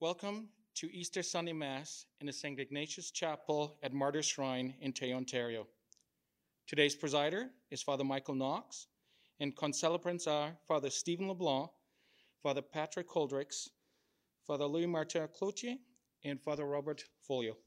Welcome to Easter Sunday Mass in the St. Ignatius Chapel at Martyrs Shrine in Tay, Ontario. Today's presider is Father Michael Knox, and concelebrants are Father Stephen LeBlanc, Father Patrick Holdricks, Father Louis Martin Cloutier, and Father Robert Folio.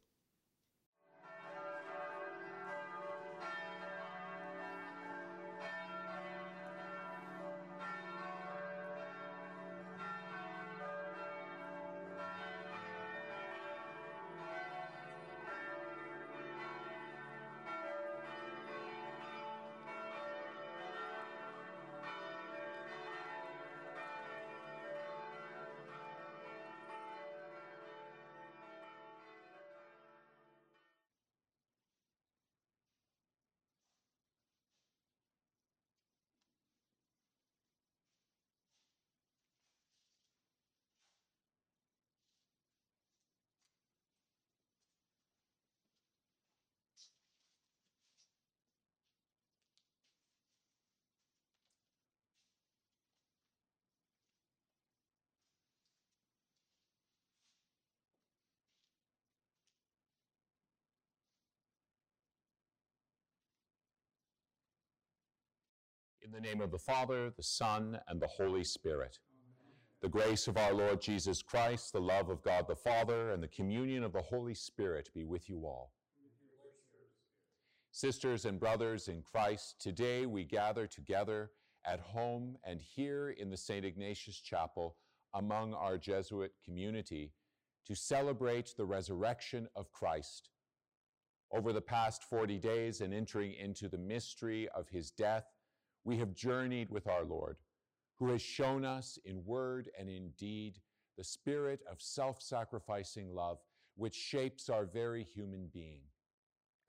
The name of the Father, the Son, and the Holy Spirit. The grace of our Lord Jesus Christ, the love of God the Father, and the communion of the Holy Spirit be with you all. Sisters and brothers in Christ, today we gather together at home and here in the St. Ignatius Chapel among our Jesuit community to celebrate the resurrection of Christ. Over the past 40 days and entering into the mystery of his death, we have journeyed with our Lord, who has shown us in word and in deed the spirit of self sacrificing love, which shapes our very human being.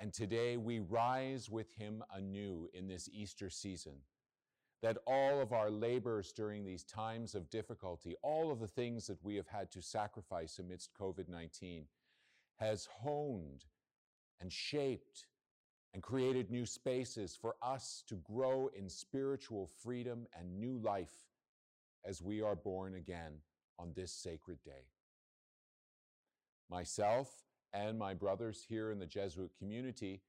And today we rise with him anew in this Easter season. That all of our labors during these times of difficulty, all of the things that we have had to sacrifice amidst COVID 19, has honed and shaped and created new spaces for us to grow in spiritual freedom and new life as we are born again on this sacred day. Myself and my brothers here in the Jesuit community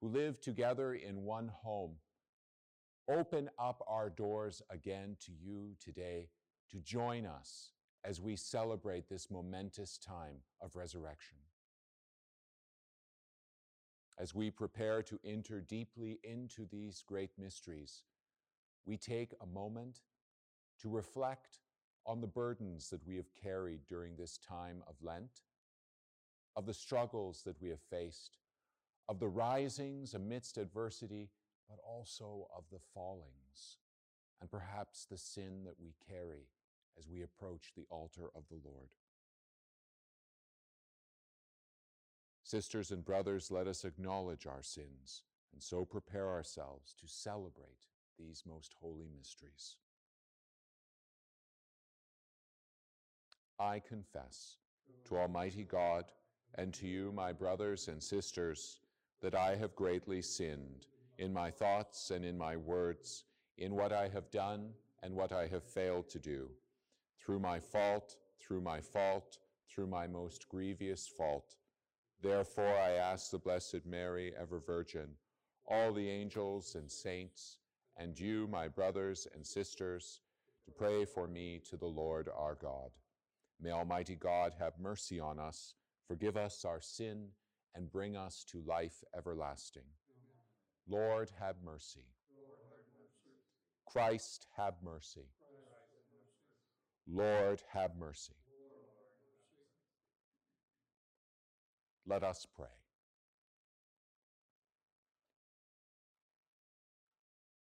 who live together in one home open up our doors again to you today to join us as we celebrate this momentous time of resurrection as we prepare to enter deeply into these great mysteries, we take a moment to reflect on the burdens that we have carried during this time of Lent, of the struggles that we have faced, of the risings amidst adversity, but also of the fallings, and perhaps the sin that we carry as we approach the altar of the Lord. Sisters and brothers, let us acknowledge our sins and so prepare ourselves to celebrate these most holy mysteries. I confess to Almighty God and to you, my brothers and sisters, that I have greatly sinned in my thoughts and in my words, in what I have done and what I have failed to do, through my fault, through my fault, through my most grievous fault. Therefore, I ask the Blessed Mary, ever Virgin, all the angels and saints, and you, my brothers and sisters, to pray for me to the Lord our God. May Almighty God have mercy on us, forgive us our sin, and bring us to life everlasting. Amen. Lord, have mercy. Have mercy. Christ, have mercy. Lord, have mercy. Let us pray.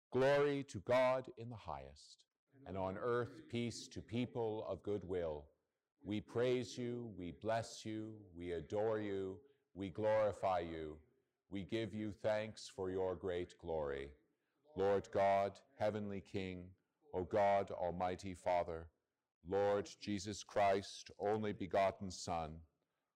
Glory to God in the highest, and on earth peace to people of good will. We praise you, we bless you, we adore you, we glorify you. We give you thanks for your great glory. Lord God, Heavenly King, O God, Almighty Father, Lord Jesus Christ, only begotten Son,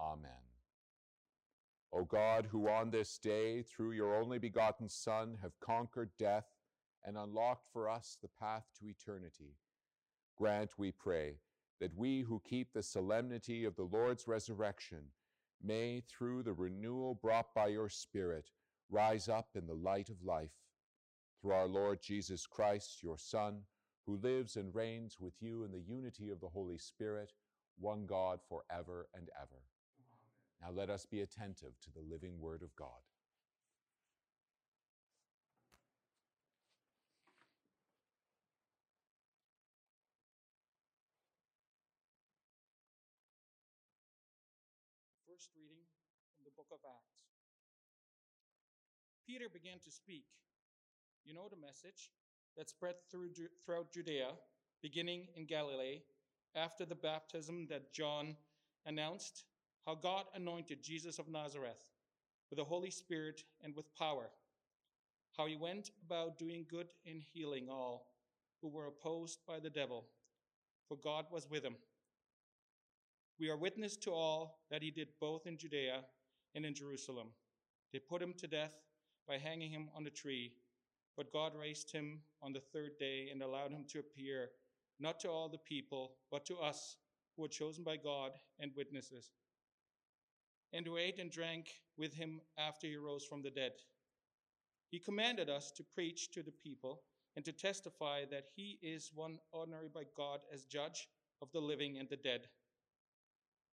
Amen. O God, who on this day, through your only begotten Son, have conquered death and unlocked for us the path to eternity, grant, we pray, that we who keep the solemnity of the Lord's resurrection may, through the renewal brought by your Spirit, rise up in the light of life. Through our Lord Jesus Christ, your Son, who lives and reigns with you in the unity of the Holy Spirit, one God forever and ever. Now let us be attentive to the living Word of God. First reading from the book of Acts. Peter began to speak. You know the message that spread through, throughout Judea, beginning in Galilee, after the baptism that John announced, how God anointed Jesus of Nazareth with the Holy Spirit and with power, how he went about doing good and healing all who were opposed by the devil, for God was with him. We are witness to all that he did both in Judea and in Jerusalem. They put him to death by hanging him on a tree, but God raised him on the third day and allowed him to appear, not to all the people, but to us who were chosen by God and witnesses, and who ate and drank with him after he rose from the dead. He commanded us to preach to the people and to testify that he is one honored by God as judge of the living and the dead.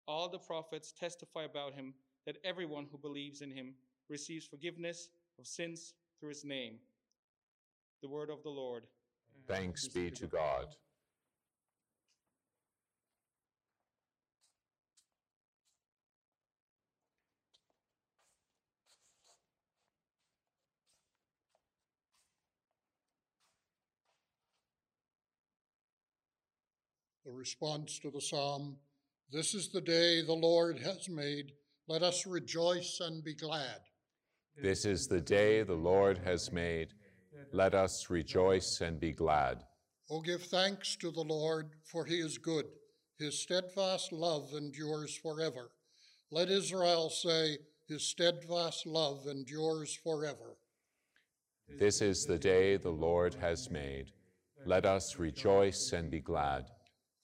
All the prophets testify about him that everyone who believes in him receives forgiveness of sins through his name. The word of the Lord. Thanks be to God. The response to the psalm This is the day the Lord has made. Let us rejoice and be glad. This is the day the Lord has made. Let us rejoice and be glad. O give thanks to the Lord, for he is good. His steadfast love endures forever. Let Israel say, His steadfast love endures forever. This is the day the Lord has made. Let us rejoice and be glad.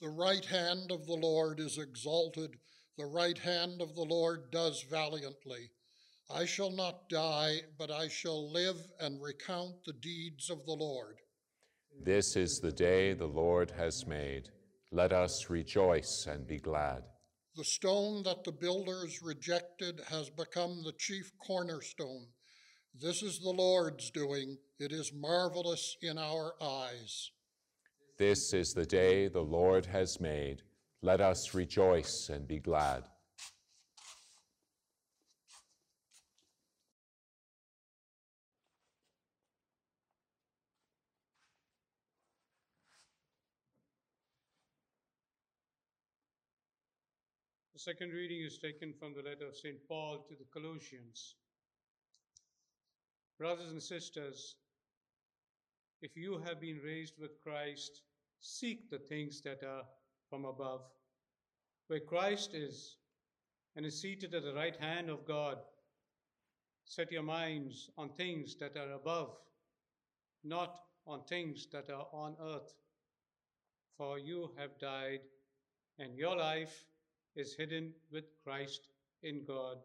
The right hand of the Lord is exalted. The right hand of the Lord does valiantly. I shall not die, but I shall live and recount the deeds of the Lord. This is the day the Lord has made. Let us rejoice and be glad. The stone that the builders rejected has become the chief cornerstone. This is the Lord's doing. It is marvelous in our eyes. This is the day the Lord has made. Let us rejoice and be glad. The second reading is taken from the letter of St. Paul to the Colossians. Brothers and sisters, if you have been raised with Christ, seek the things that are from above, where Christ is and is seated at the right hand of God. Set your minds on things that are above, not on things that are on earth. For you have died, and your life is hidden with Christ in God.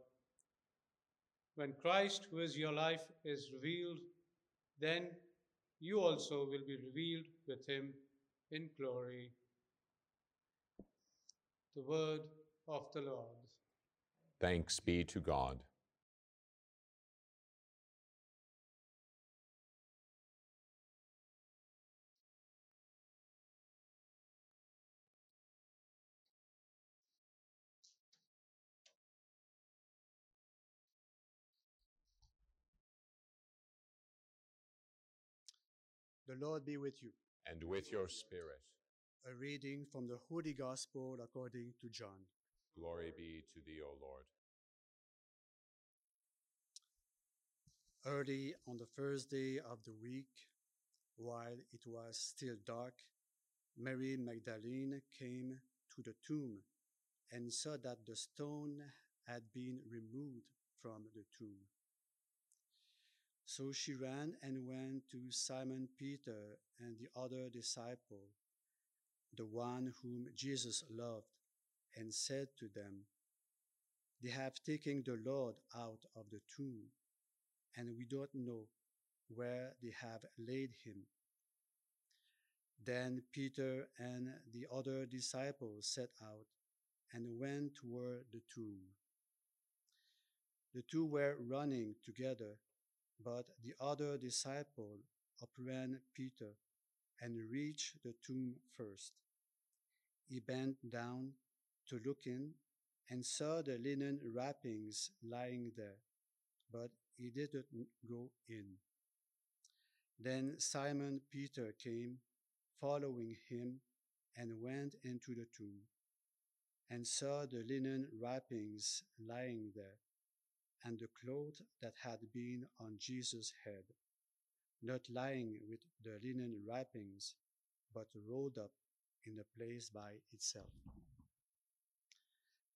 When Christ, who is your life, is revealed, then you also will be revealed with him in glory. The word of the Lord. Thanks be to God. The Lord be with you. And with your spirit. A reading from the Holy Gospel according to John. Glory be to thee, O Lord. Early on the first day of the week, while it was still dark, Mary Magdalene came to the tomb and saw that the stone had been removed from the tomb. So she ran and went to Simon Peter and the other disciple, the one whom Jesus loved, and said to them, They have taken the Lord out of the tomb, and we don't know where they have laid him. Then Peter and the other disciple set out and went toward the tomb. The two were running together, but the other disciple outran Peter and reached the tomb first. He bent down to look in and saw the linen wrappings lying there, but he didn't go in. Then Simon Peter came, following him, and went into the tomb, and saw the linen wrappings lying there, and the cloth that had been on Jesus' head, not lying with the linen wrappings, but rolled up in a place by itself.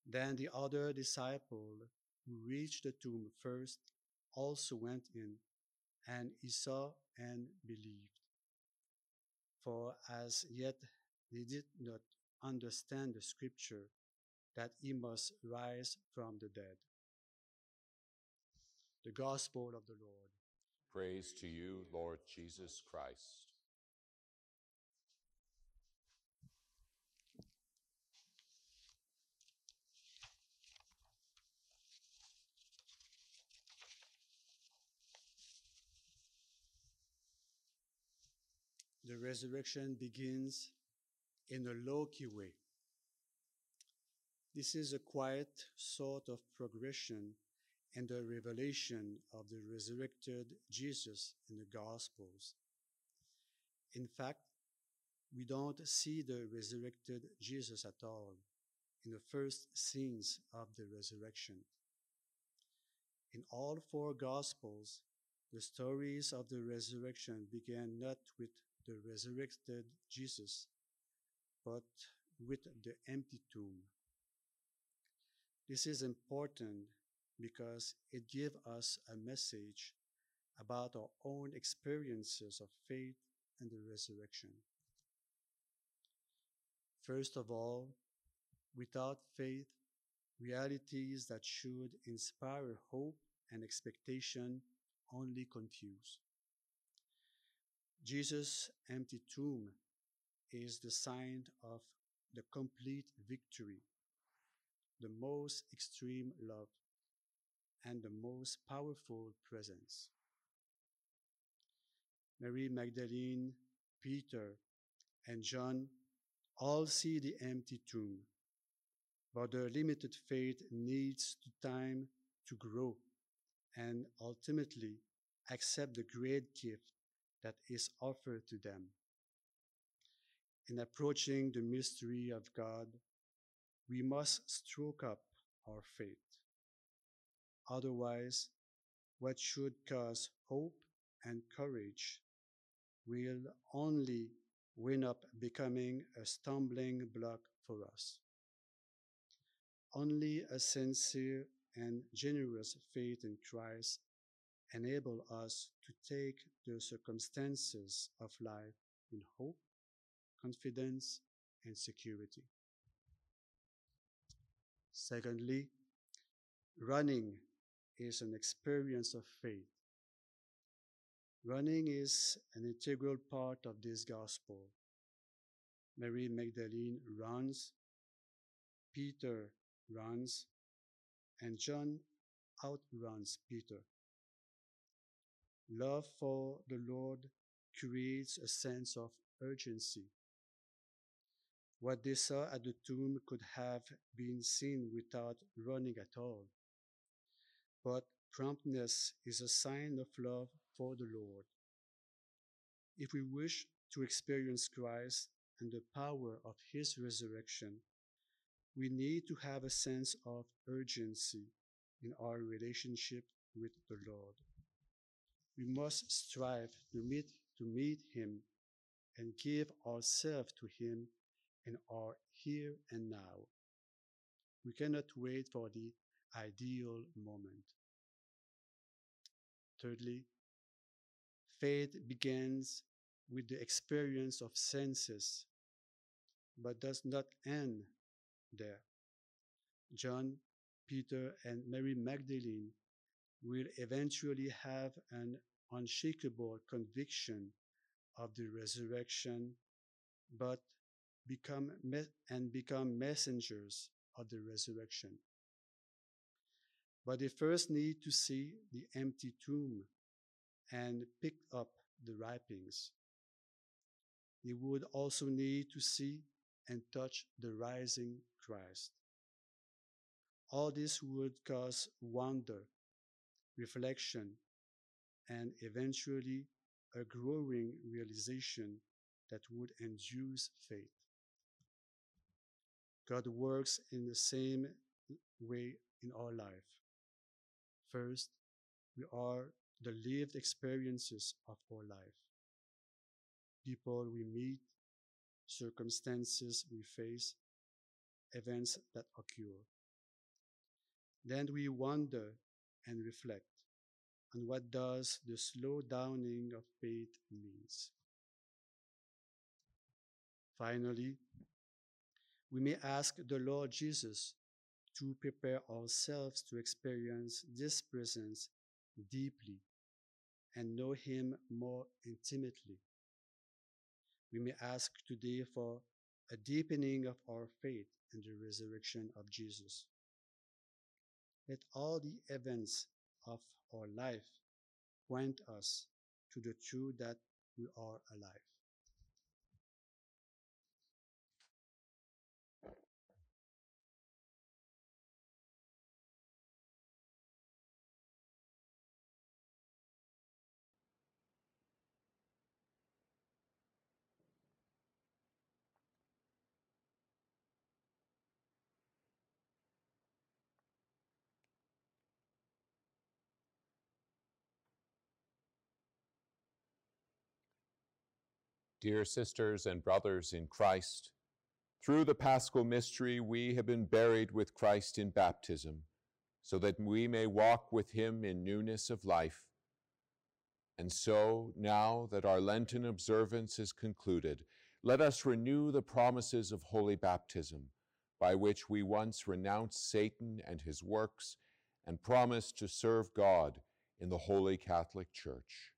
Then the other disciple who reached the tomb first also went in, and he saw and believed. For as yet they did not understand the scripture that he must rise from the dead. The Gospel of the Lord. Praise to you, Lord Jesus Christ. The resurrection begins in a low key way. This is a quiet sort of progression in the revelation of the resurrected Jesus in the Gospels. In fact, we don't see the resurrected Jesus at all in the first scenes of the resurrection. In all four Gospels, the stories of the resurrection began not with the resurrected Jesus, but with the empty tomb. This is important because it gives us a message about our own experiences of faith and the resurrection. First of all, without faith, realities that should inspire hope and expectation only confuse. Jesus' empty tomb is the sign of the complete victory, the most extreme love, and the most powerful presence. Mary Magdalene, Peter, and John all see the empty tomb, but their limited faith needs time to grow and ultimately accept the great gift that is offered to them. In approaching the mystery of God, we must stroke up our faith. Otherwise, what should cause hope and courage will only wind up becoming a stumbling block for us. Only a sincere and generous faith in Christ enable us to take the circumstances of life in hope, confidence, and security. Secondly, running is an experience of faith. Running is an integral part of this gospel. Mary Magdalene runs, Peter runs, and John outruns Peter. Love for the Lord creates a sense of urgency. What they saw at the tomb could have been seen without running at all. But promptness is a sign of love for the Lord. If we wish to experience Christ and the power of his resurrection, we need to have a sense of urgency in our relationship with the Lord. We must strive to meet, to meet him and give ourselves to him in our here and now. We cannot wait for the ideal moment. Thirdly, faith begins with the experience of senses, but does not end there. John, Peter, and Mary Magdalene will eventually have an unshakable conviction of the resurrection, but become and become messengers of the resurrection. But they first need to see the empty tomb and pick up the wrappings. They would also need to see and touch the rising Christ. All this would cause wonder, reflection, and eventually a growing realization that would induce faith. God works in the same way in our life. First, we are the lived experiences of our life. People we meet, circumstances we face, events that occur. Then we wonder and reflect on what does the slow downing of faith means. Finally, we may ask the Lord Jesus to prepare ourselves to experience this presence deeply and know Him more intimately. We may ask today for a deepening of our faith in the resurrection of Jesus. Let all the events of our life point us to the truth that we are alive. Dear sisters and brothers in Christ, through the paschal mystery, we have been buried with Christ in baptism, so that we may walk with him in newness of life. And so, now that our Lenten observance is concluded, let us renew the promises of holy baptism, by which we once renounced Satan and his works and promised to serve God in the Holy Catholic Church.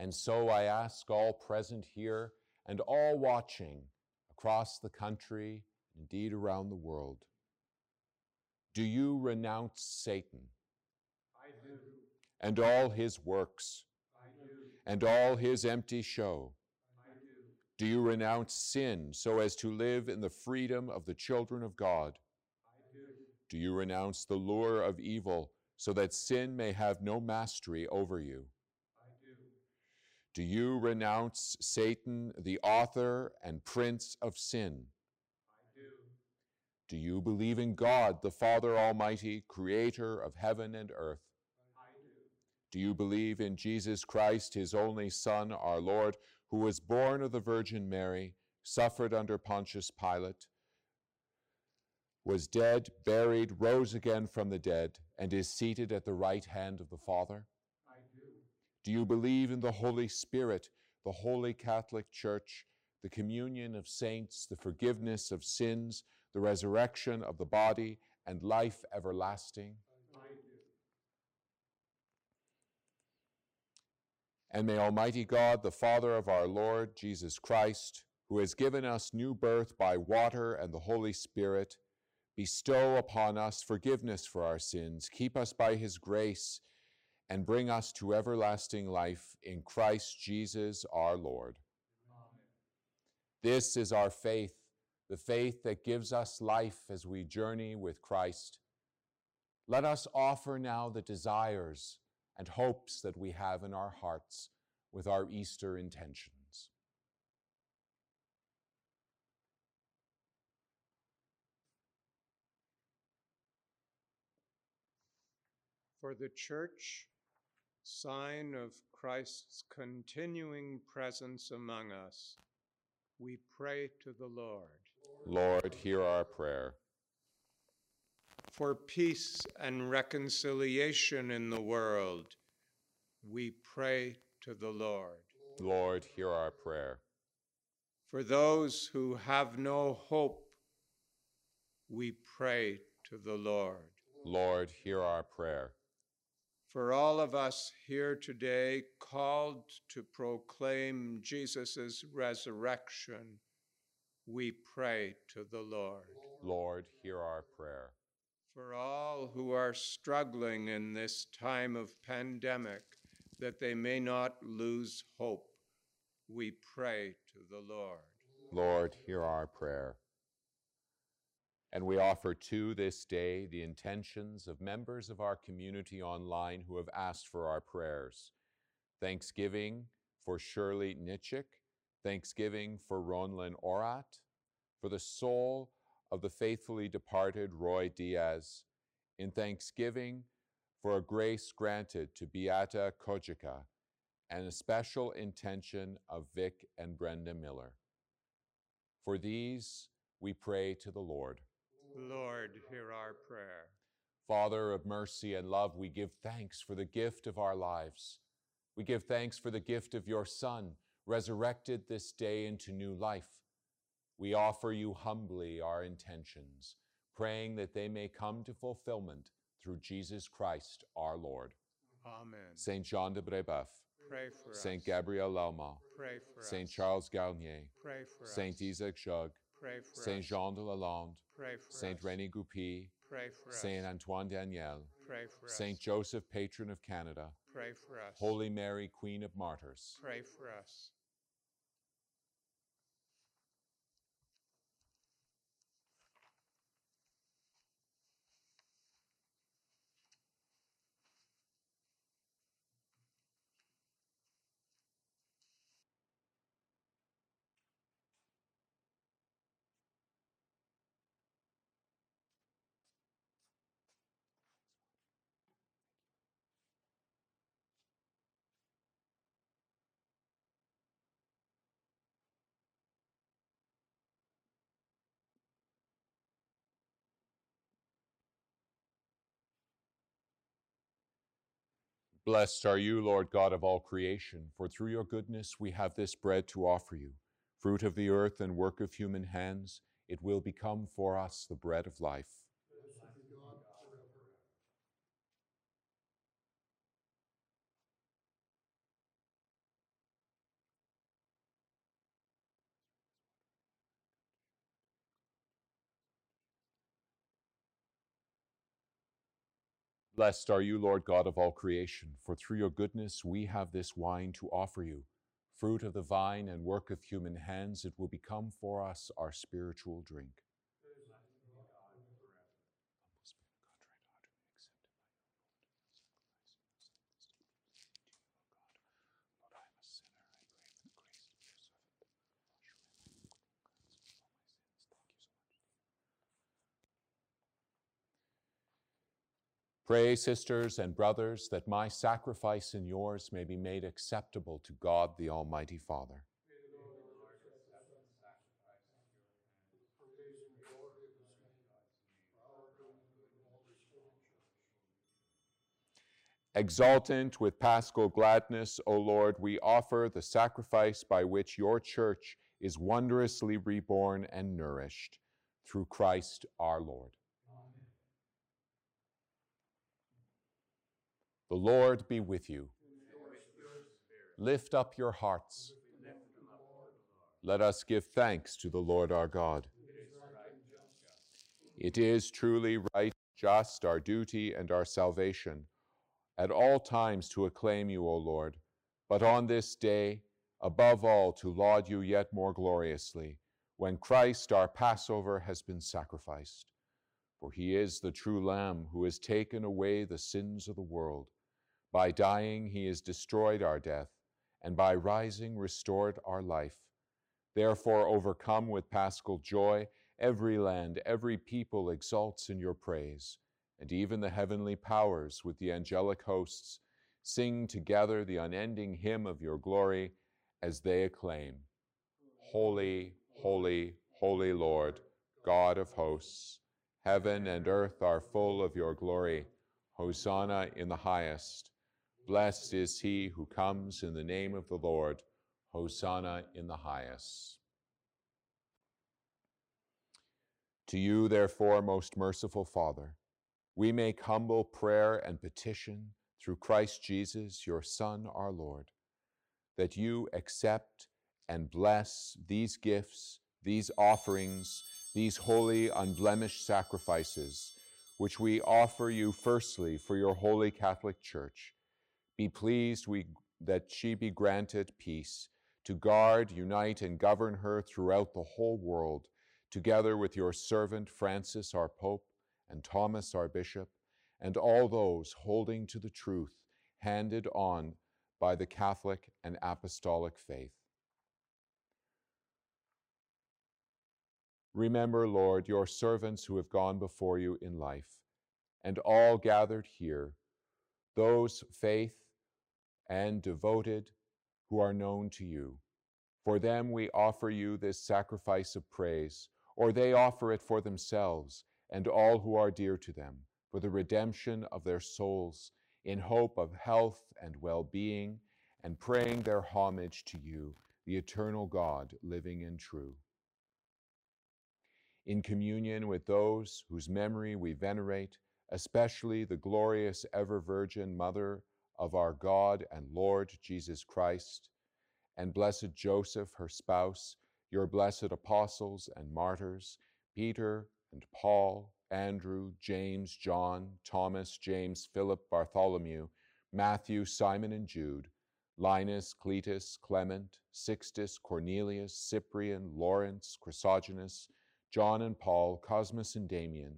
And so I ask all present here and all watching across the country, indeed around the world, do you renounce Satan? I do. And all his works? I do. And all his empty show? I do. Do you renounce sin so as to live in the freedom of the children of God? I do. Do you renounce the lure of evil so that sin may have no mastery over you? Do you renounce Satan, the author and prince of sin? I do. Do you believe in God, the Father Almighty, creator of heaven and earth? I do. Do you believe in Jesus Christ, his only Son, our Lord, who was born of the Virgin Mary, suffered under Pontius Pilate, was dead, buried, rose again from the dead, and is seated at the right hand of the Father? Do you believe in the Holy Spirit, the Holy Catholic Church, the communion of saints, the forgiveness of sins, the resurrection of the body, and life everlasting? And may Almighty God, the Father of our Lord Jesus Christ, who has given us new birth by water and the Holy Spirit, bestow upon us forgiveness for our sins, keep us by his grace, and bring us to everlasting life in Christ Jesus our Lord. Amen. This is our faith, the faith that gives us life as we journey with Christ. Let us offer now the desires and hopes that we have in our hearts with our Easter intentions. For the Church, sign of Christ's continuing presence among us, we pray to the Lord. Lord, hear our prayer. For peace and reconciliation in the world, we pray to the Lord. Lord, hear our prayer. For those who have no hope, we pray to the Lord. Lord, hear our prayer. For all of us here today called to proclaim Jesus' resurrection, we pray to the Lord. Lord, hear our prayer. For all who are struggling in this time of pandemic, that they may not lose hope, we pray to the Lord. Lord, hear our prayer. And we offer to this day the intentions of members of our community online who have asked for our prayers. Thanksgiving for Shirley Nitschik, thanksgiving for Ronlin Orat, for the soul of the faithfully departed Roy Diaz, in thanksgiving for a grace granted to Beata Kojika, and a special intention of Vic and Brenda Miller. For these we pray to the Lord. Lord, hear our prayer. Father of mercy and love, we give thanks for the gift of our lives. We give thanks for the gift of your Son, resurrected this day into new life. We offer you humbly our intentions, praying that they may come to fulfillment through Jesus Christ our Lord. Amen. Saint Jean de Brebeuf, Pray for us. Saint Gabriel Lalemant, Pray for Saint us. Charles Garnier, Pray for Saint us. Isaac for Saint us. Jean de Lalande, Pray for Saint. René Goupil, Pray for Saint. Antoine Daniel, Pray for us. Saint Joseph, patron of Canada, Pray for us. Holy Mary, Queen of Martyrs. Pray for us. Blessed are you, Lord God of all creation, for through your goodness we have this bread to offer you. Fruit of the earth and work of human hands, it will become for us the bread of life. Blessed are you, Lord God of all creation, for through your goodness we have this wine to offer you. Fruit of the vine and work of human hands, it will become for us our spiritual drink. Pray, sisters and brothers, that my sacrifice and yours may be made acceptable to God the Almighty Father. Exultant with paschal gladness, O Lord, we offer the sacrifice by which your church is wondrously reborn and nourished through Christ our Lord. The Lord be with you. Lift up your hearts. Let us give thanks to the Lord our God. It is truly right, just, our duty, and our salvation at all times to acclaim you, O Lord, but on this day, above all, to laud you yet more gloriously, when Christ our Passover has been sacrificed. For he is the true Lamb who has taken away the sins of the world. By dying, he has destroyed our death, and by rising restored our life. Therefore, overcome with paschal joy, every land, every people exalts in your praise, and even the heavenly powers with the angelic hosts sing together the unending hymn of your glory as they acclaim Holy, holy, holy Lord, God of hosts, heaven and earth are full of your glory. Hosanna in the highest. Blessed is he who comes in the name of the Lord. Hosanna in the highest. To you, therefore, most merciful Father, we make humble prayer and petition through Christ Jesus, your Son, our Lord, that you accept and bless these gifts, these offerings, these holy, unblemished sacrifices, which we offer you firstly for your holy Catholic Church. Be pleased we, that she be granted peace to guard, unite, and govern her throughout the whole world, together with your servant Francis, our Pope, and Thomas, our Bishop, and all those holding to the truth handed on by the Catholic and Apostolic faith. Remember, Lord, your servants who have gone before you in life, and all gathered here, those faith and devoted who are known to you. For them we offer you this sacrifice of praise, or they offer it for themselves and all who are dear to them for the redemption of their souls, in hope of health and well being, and praying their homage to you, the eternal God, living and true. In communion with those whose memory we venerate, especially the glorious ever Virgin Mother of our God and Lord Jesus Christ, and blessed Joseph, her spouse, your blessed apostles and martyrs, Peter and Paul, Andrew, James, John, Thomas, James, Philip, Bartholomew, Matthew, Simon and Jude, Linus, Cletus, Clement, Sixtus, Cornelius, Cyprian, Lawrence, Chrysogonus, John and Paul, Cosmas and Damian,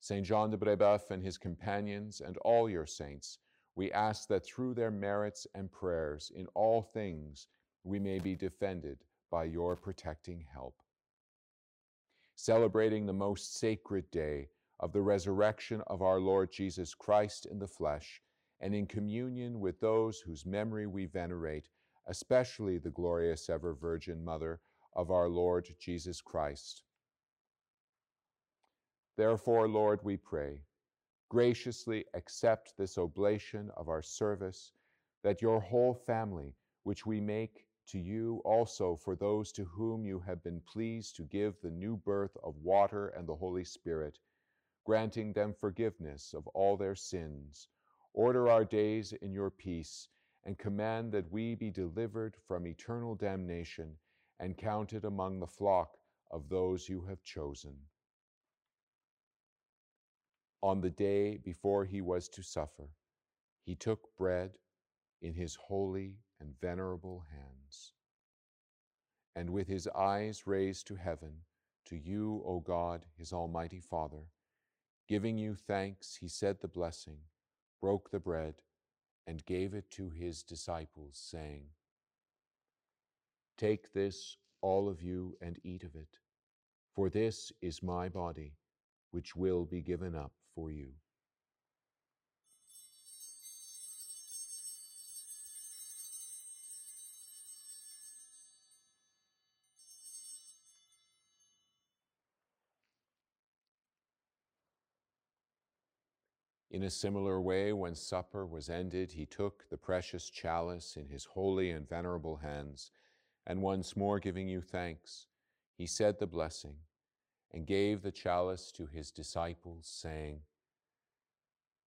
St. John de Brebeuf and his companions, and all your saints, we ask that through their merits and prayers in all things we may be defended by your protecting help celebrating the most sacred day of the resurrection of our Lord Jesus Christ in the flesh, and in communion with those whose memory we venerate, especially the glorious ever Virgin Mother of our Lord Jesus Christ. Therefore, Lord, we pray, graciously accept this oblation of our service, that your whole family, which we make to you also for those to whom you have been pleased to give the new birth of water and the Holy Spirit, granting them forgiveness of all their sins. Order our days in your peace, and command that we be delivered from eternal damnation and counted among the flock of those you have chosen. On the day before he was to suffer, he took bread in his holy and venerable hands. And with his eyes raised to heaven, to you, O God, his almighty Father, giving you thanks, he said the blessing, broke the bread, and gave it to his disciples, saying, Take this, all of you, and eat of it, for this is my body, which will be given up for you. In a similar way, when supper was ended, he took the precious chalice in his holy and venerable hands, and once more giving you thanks, he said the blessing and gave the chalice to his disciples, saying,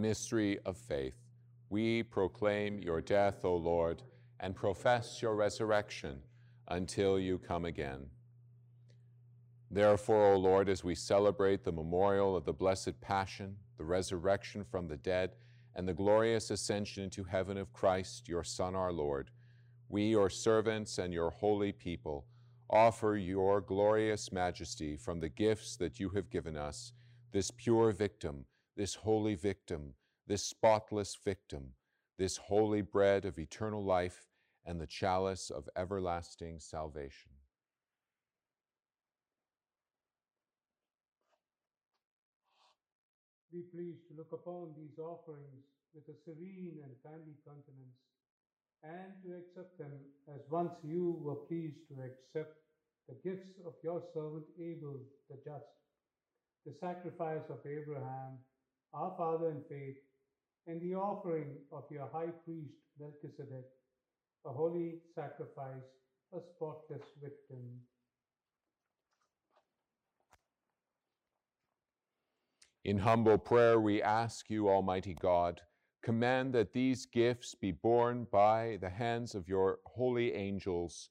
Mystery of faith. We proclaim your death, O Lord, and profess your resurrection until you come again. Therefore, O Lord, as we celebrate the memorial of the blessed Passion, the resurrection from the dead, and the glorious ascension into heaven of Christ, your Son, our Lord, we, your servants and your holy people, offer your glorious majesty from the gifts that you have given us, this pure victim, this holy victim, this spotless victim, this holy bread of eternal life, and the chalice of everlasting salvation. Be pleased to look upon these offerings with a serene and kindly countenance, and to accept them as once you were pleased to accept the gifts of your servant Abel the just, the sacrifice of Abraham, our father in faith, and the offering of your high priest Melchizedek, a holy sacrifice, a spotless victim. In humble prayer, we ask you, Almighty God, command that these gifts be borne by the hands of your holy angels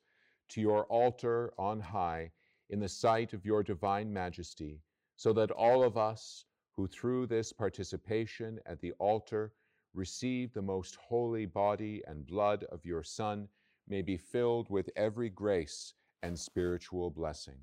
to your altar on high in the sight of your divine majesty, so that all of us who through this participation at the altar receive the most holy body and blood of your Son may be filled with every grace and spiritual blessing.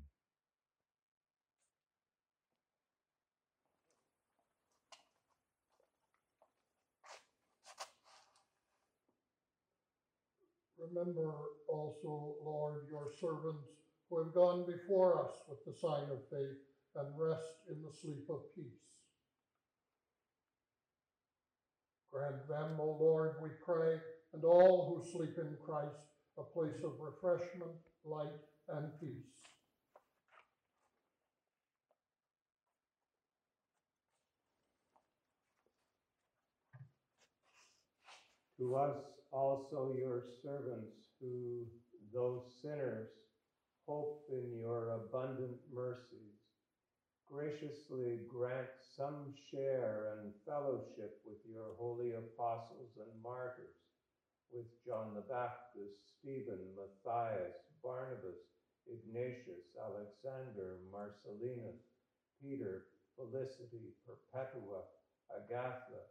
Remember also, Lord, your servants who have gone before us with the sign of faith and rest in the sleep of peace. Grant them, O Lord, we pray, and all who sleep in Christ, a place of refreshment, light, and peace. To us also, your servants, who, though sinners, hope in your abundant mercies, graciously grant some share and fellowship with your holy apostles and martyrs, with John the Baptist, Stephen, Matthias, Barnabas, Ignatius, Alexander, Marcellinus, Peter, Felicity, Perpetua, Agatha,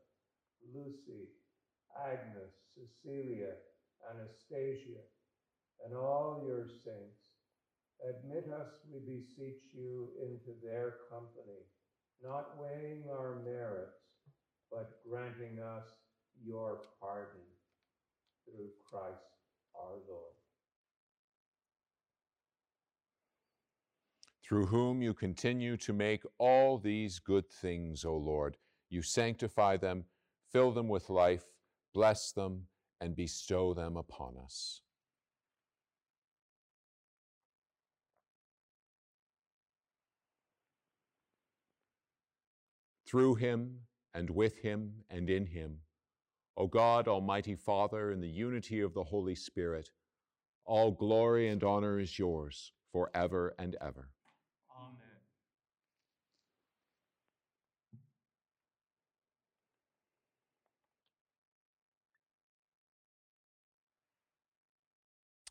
Lucy, Agnes, Cecilia, Anastasia, and all your saints. Admit us, we beseech you, into their company, not weighing our merits, but granting us your pardon through Christ our Lord. Through whom you continue to make all these good things, O Lord. You sanctify them, fill them with life, bless them, and bestow them upon us. Through him, and with him, and in him, O God, Almighty Father, in the unity of the Holy Spirit, all glory and honor is yours forever and ever. Amen.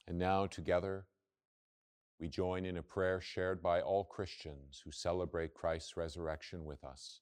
And now, together, we join in a prayer shared by all Christians who celebrate Christ's resurrection with us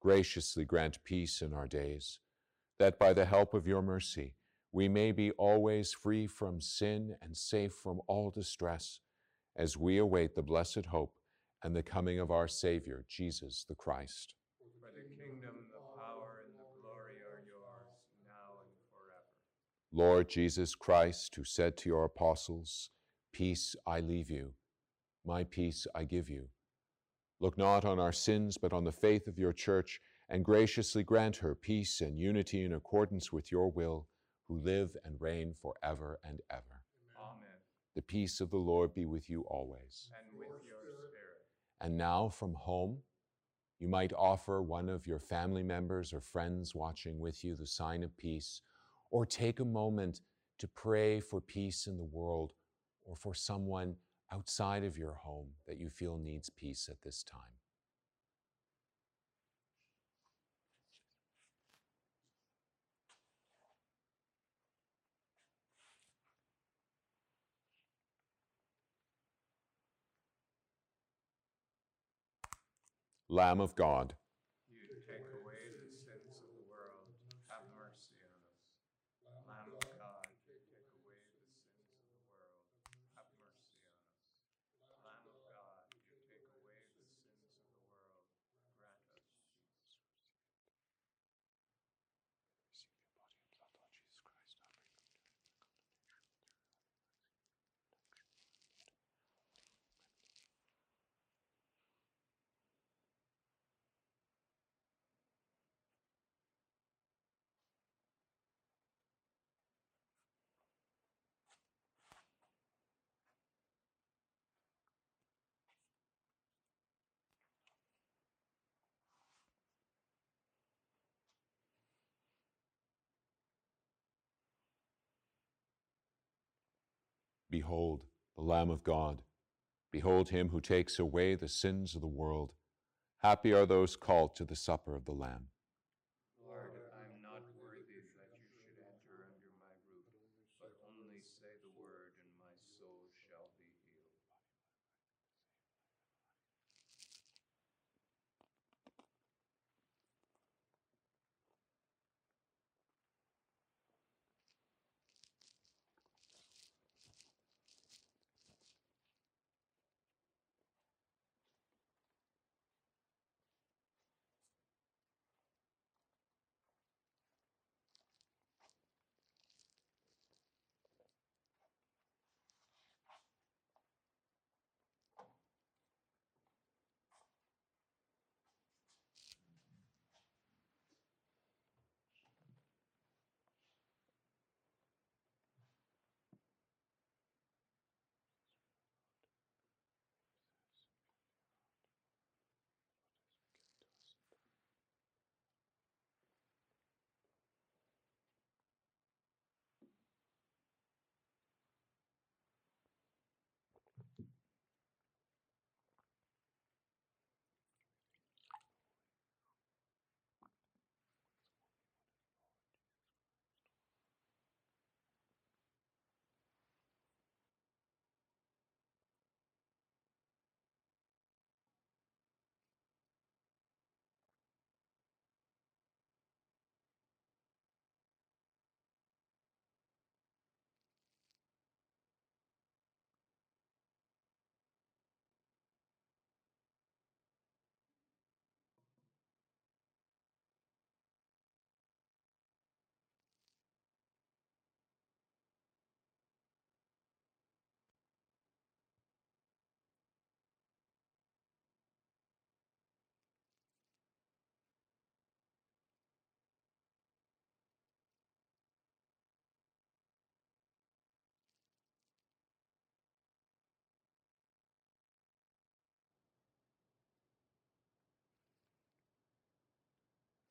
Graciously grant peace in our days, that by the help of your mercy we may be always free from sin and safe from all distress, as we await the blessed hope and the coming of our Savior, Jesus the Christ. For the kingdom, the power, and the glory are yours, now and forever. Lord Jesus Christ, who said to your apostles, Peace I leave you, my peace I give you. Look not on our sins, but on the faith of your church, and graciously grant her peace and unity in accordance with your will, who live and reign forever and ever. Amen. The peace of the Lord be with you always. And with your spirit. And now from home, you might offer one of your family members or friends watching with you the sign of peace, or take a moment to pray for peace in the world or for someone outside of your home that you feel needs peace at this time. Lamb of God, You take away the sins of the world. Have mercy on us. Lamb of God, you take away the sins of the world. Have mercy on us. Lamb of God, you take away the sins of the world. Grant us. Behold, the Lamb of God. Behold him who takes away the sins of the world. Happy are those called to the supper of the Lamb.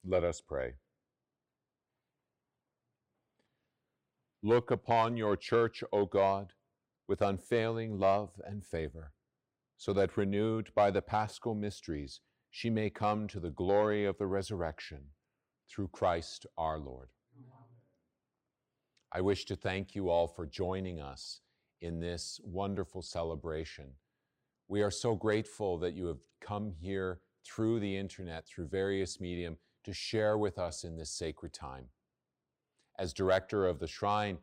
Let us pray. Look upon your church, O God, with unfailing love and favor, so that renewed by the paschal mysteries, she may come to the glory of the resurrection through Christ our Lord. I wish to thank you all for joining us in this wonderful celebration. We are so grateful that you have come here through the internet, through various medium, to share with us in this sacred time. As director of the shrine,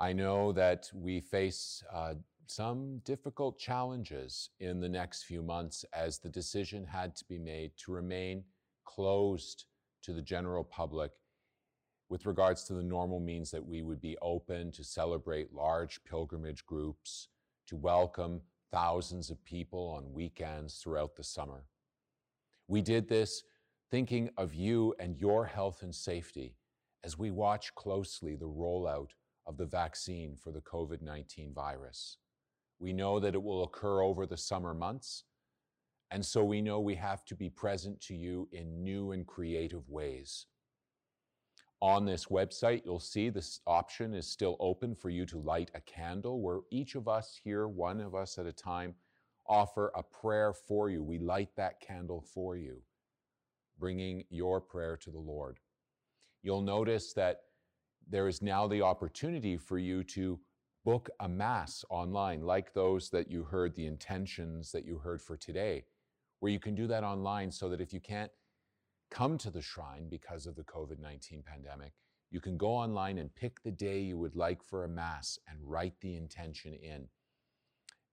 I know that we face uh, some difficult challenges in the next few months as the decision had to be made to remain closed to the general public with regards to the normal means that we would be open to celebrate large pilgrimage groups, to welcome thousands of people on weekends throughout the summer. We did this thinking of you and your health and safety as we watch closely the rollout of the vaccine for the COVID 19 virus. We know that it will occur over the summer months, and so we know we have to be present to you in new and creative ways. On this website, you'll see this option is still open for you to light a candle where each of us here, one of us at a time, offer a prayer for you. We light that candle for you, bringing your prayer to the Lord. You'll notice that there is now the opportunity for you to book a Mass online, like those that you heard, the intentions that you heard for today, where you can do that online so that if you can't come to the shrine because of the COVID 19 pandemic, you can go online and pick the day you would like for a Mass and write the intention in.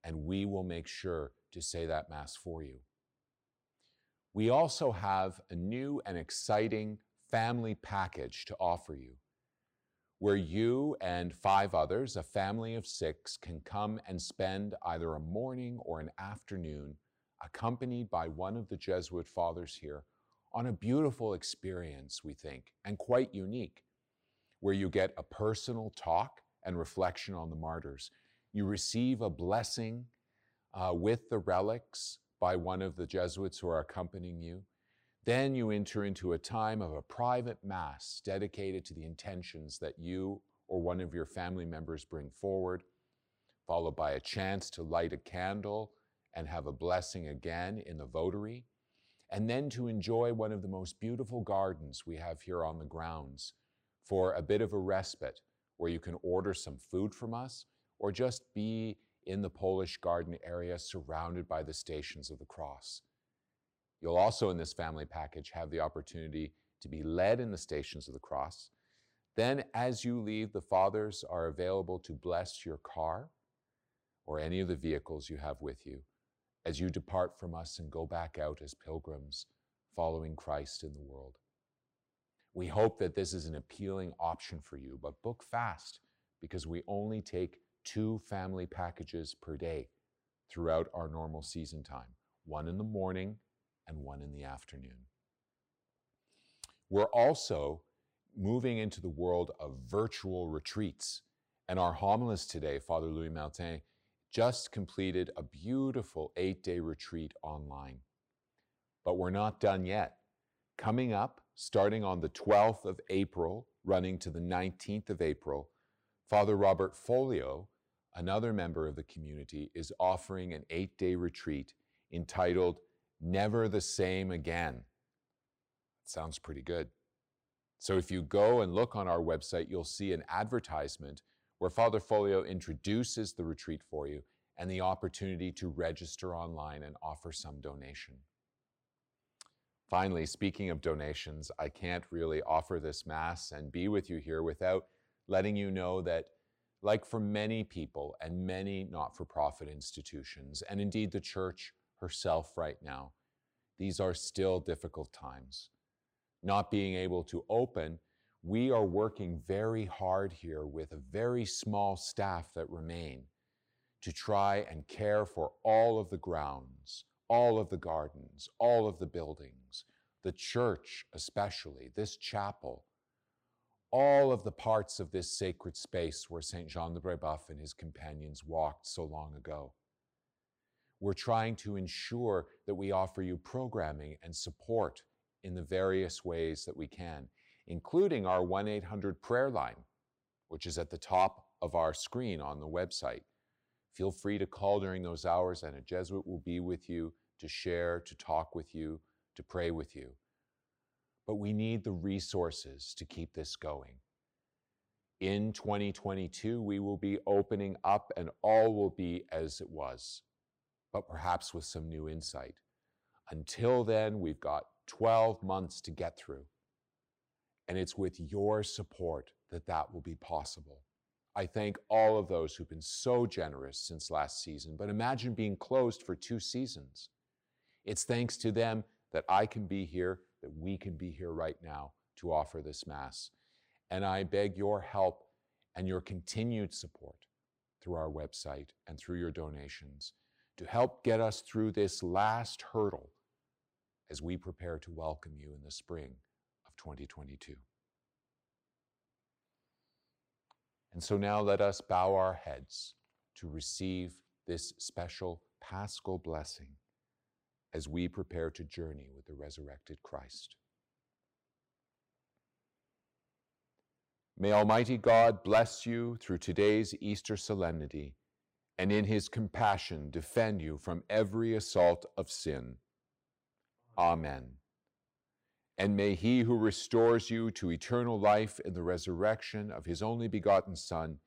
And we will make sure to say that Mass for you. We also have a new and exciting family package to offer you, where you and five others, a family of six, can come and spend either a morning or an afternoon accompanied by one of the Jesuit fathers here on a beautiful experience, we think, and quite unique, where you get a personal talk and reflection on the martyrs. You receive a blessing uh, with the relics by one of the Jesuits who are accompanying you. Then you enter into a time of a private Mass dedicated to the intentions that you or one of your family members bring forward, followed by a chance to light a candle and have a blessing again in the votary and then to enjoy one of the most beautiful gardens we have here on the grounds for a bit of a respite where you can order some food from us or just be in the Polish garden area surrounded by the Stations of the Cross. You'll also, in this family package, have the opportunity to be led in the Stations of the Cross. Then, as you leave, the fathers are available to bless your car or any of the vehicles you have with you as you depart from us and go back out as pilgrims following Christ in the world. We hope that this is an appealing option for you, but book fast because we only take two family packages per day throughout our normal season time one in the morning and one in the afternoon. We're also moving into the world of virtual retreats. And our homilist today, Father Louis Martin, just completed a beautiful eight day retreat online. But we're not done yet. Coming up, starting on the 12th of April, running to the 19th of April, Father Robert Folio, another member of the community, is offering an eight day retreat entitled Never the Same Again. Sounds pretty good. So if you go and look on our website, you'll see an advertisement where Father Folio introduces the retreat for you and the opportunity to register online and offer some donation. Finally, speaking of donations, I can't really offer this Mass and be with you here without letting you know that, like for many people and many not for profit institutions, and indeed the church herself right now, these are still difficult times. Not being able to open we are working very hard here with a very small staff that remain to try and care for all of the grounds, all of the gardens, all of the buildings, the church especially, this chapel, all of the parts of this sacred space where St. Jean de Brebeuf and his companions walked so long ago. We're trying to ensure that we offer you programming and support in the various ways that we can including our 1 800 prayer line, which is at the top of our screen on the website. Feel free to call during those hours, and a Jesuit will be with you to share, to talk with you, to pray with you. But we need the resources to keep this going. In 2022, we will be opening up, and all will be as it was, but perhaps with some new insight. Until then, we've got 12 months to get through. And it's with your support that that will be possible. I thank all of those who've been so generous since last season, but imagine being closed for two seasons. It's thanks to them that I can be here, that we can be here right now to offer this Mass. And I beg your help and your continued support through our website and through your donations to help get us through this last hurdle as we prepare to welcome you in the spring of 2022. And so now let us bow our heads to receive this special paschal blessing as we prepare to journey with the resurrected Christ. May Almighty God bless you through today's Easter solemnity and in his compassion defend you from every assault of sin. Amen. And may he who restores you to eternal life in the resurrection of his only begotten Son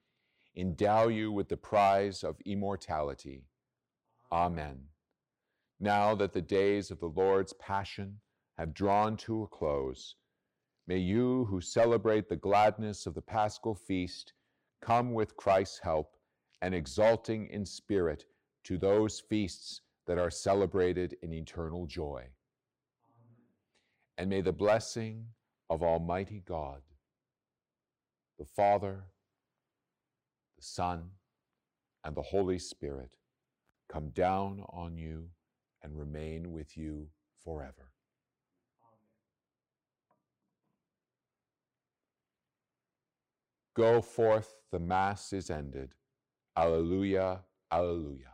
endow you with the prize of immortality. Amen. Now that the days of the Lord's passion have drawn to a close, may you who celebrate the gladness of the paschal feast come with Christ's help and exulting in spirit to those feasts that are celebrated in eternal joy. And may the blessing of Almighty God, the Father, the Son, and the Holy Spirit come down on you and remain with you forever. Go forth, the Mass is ended. Alleluia, Alleluia.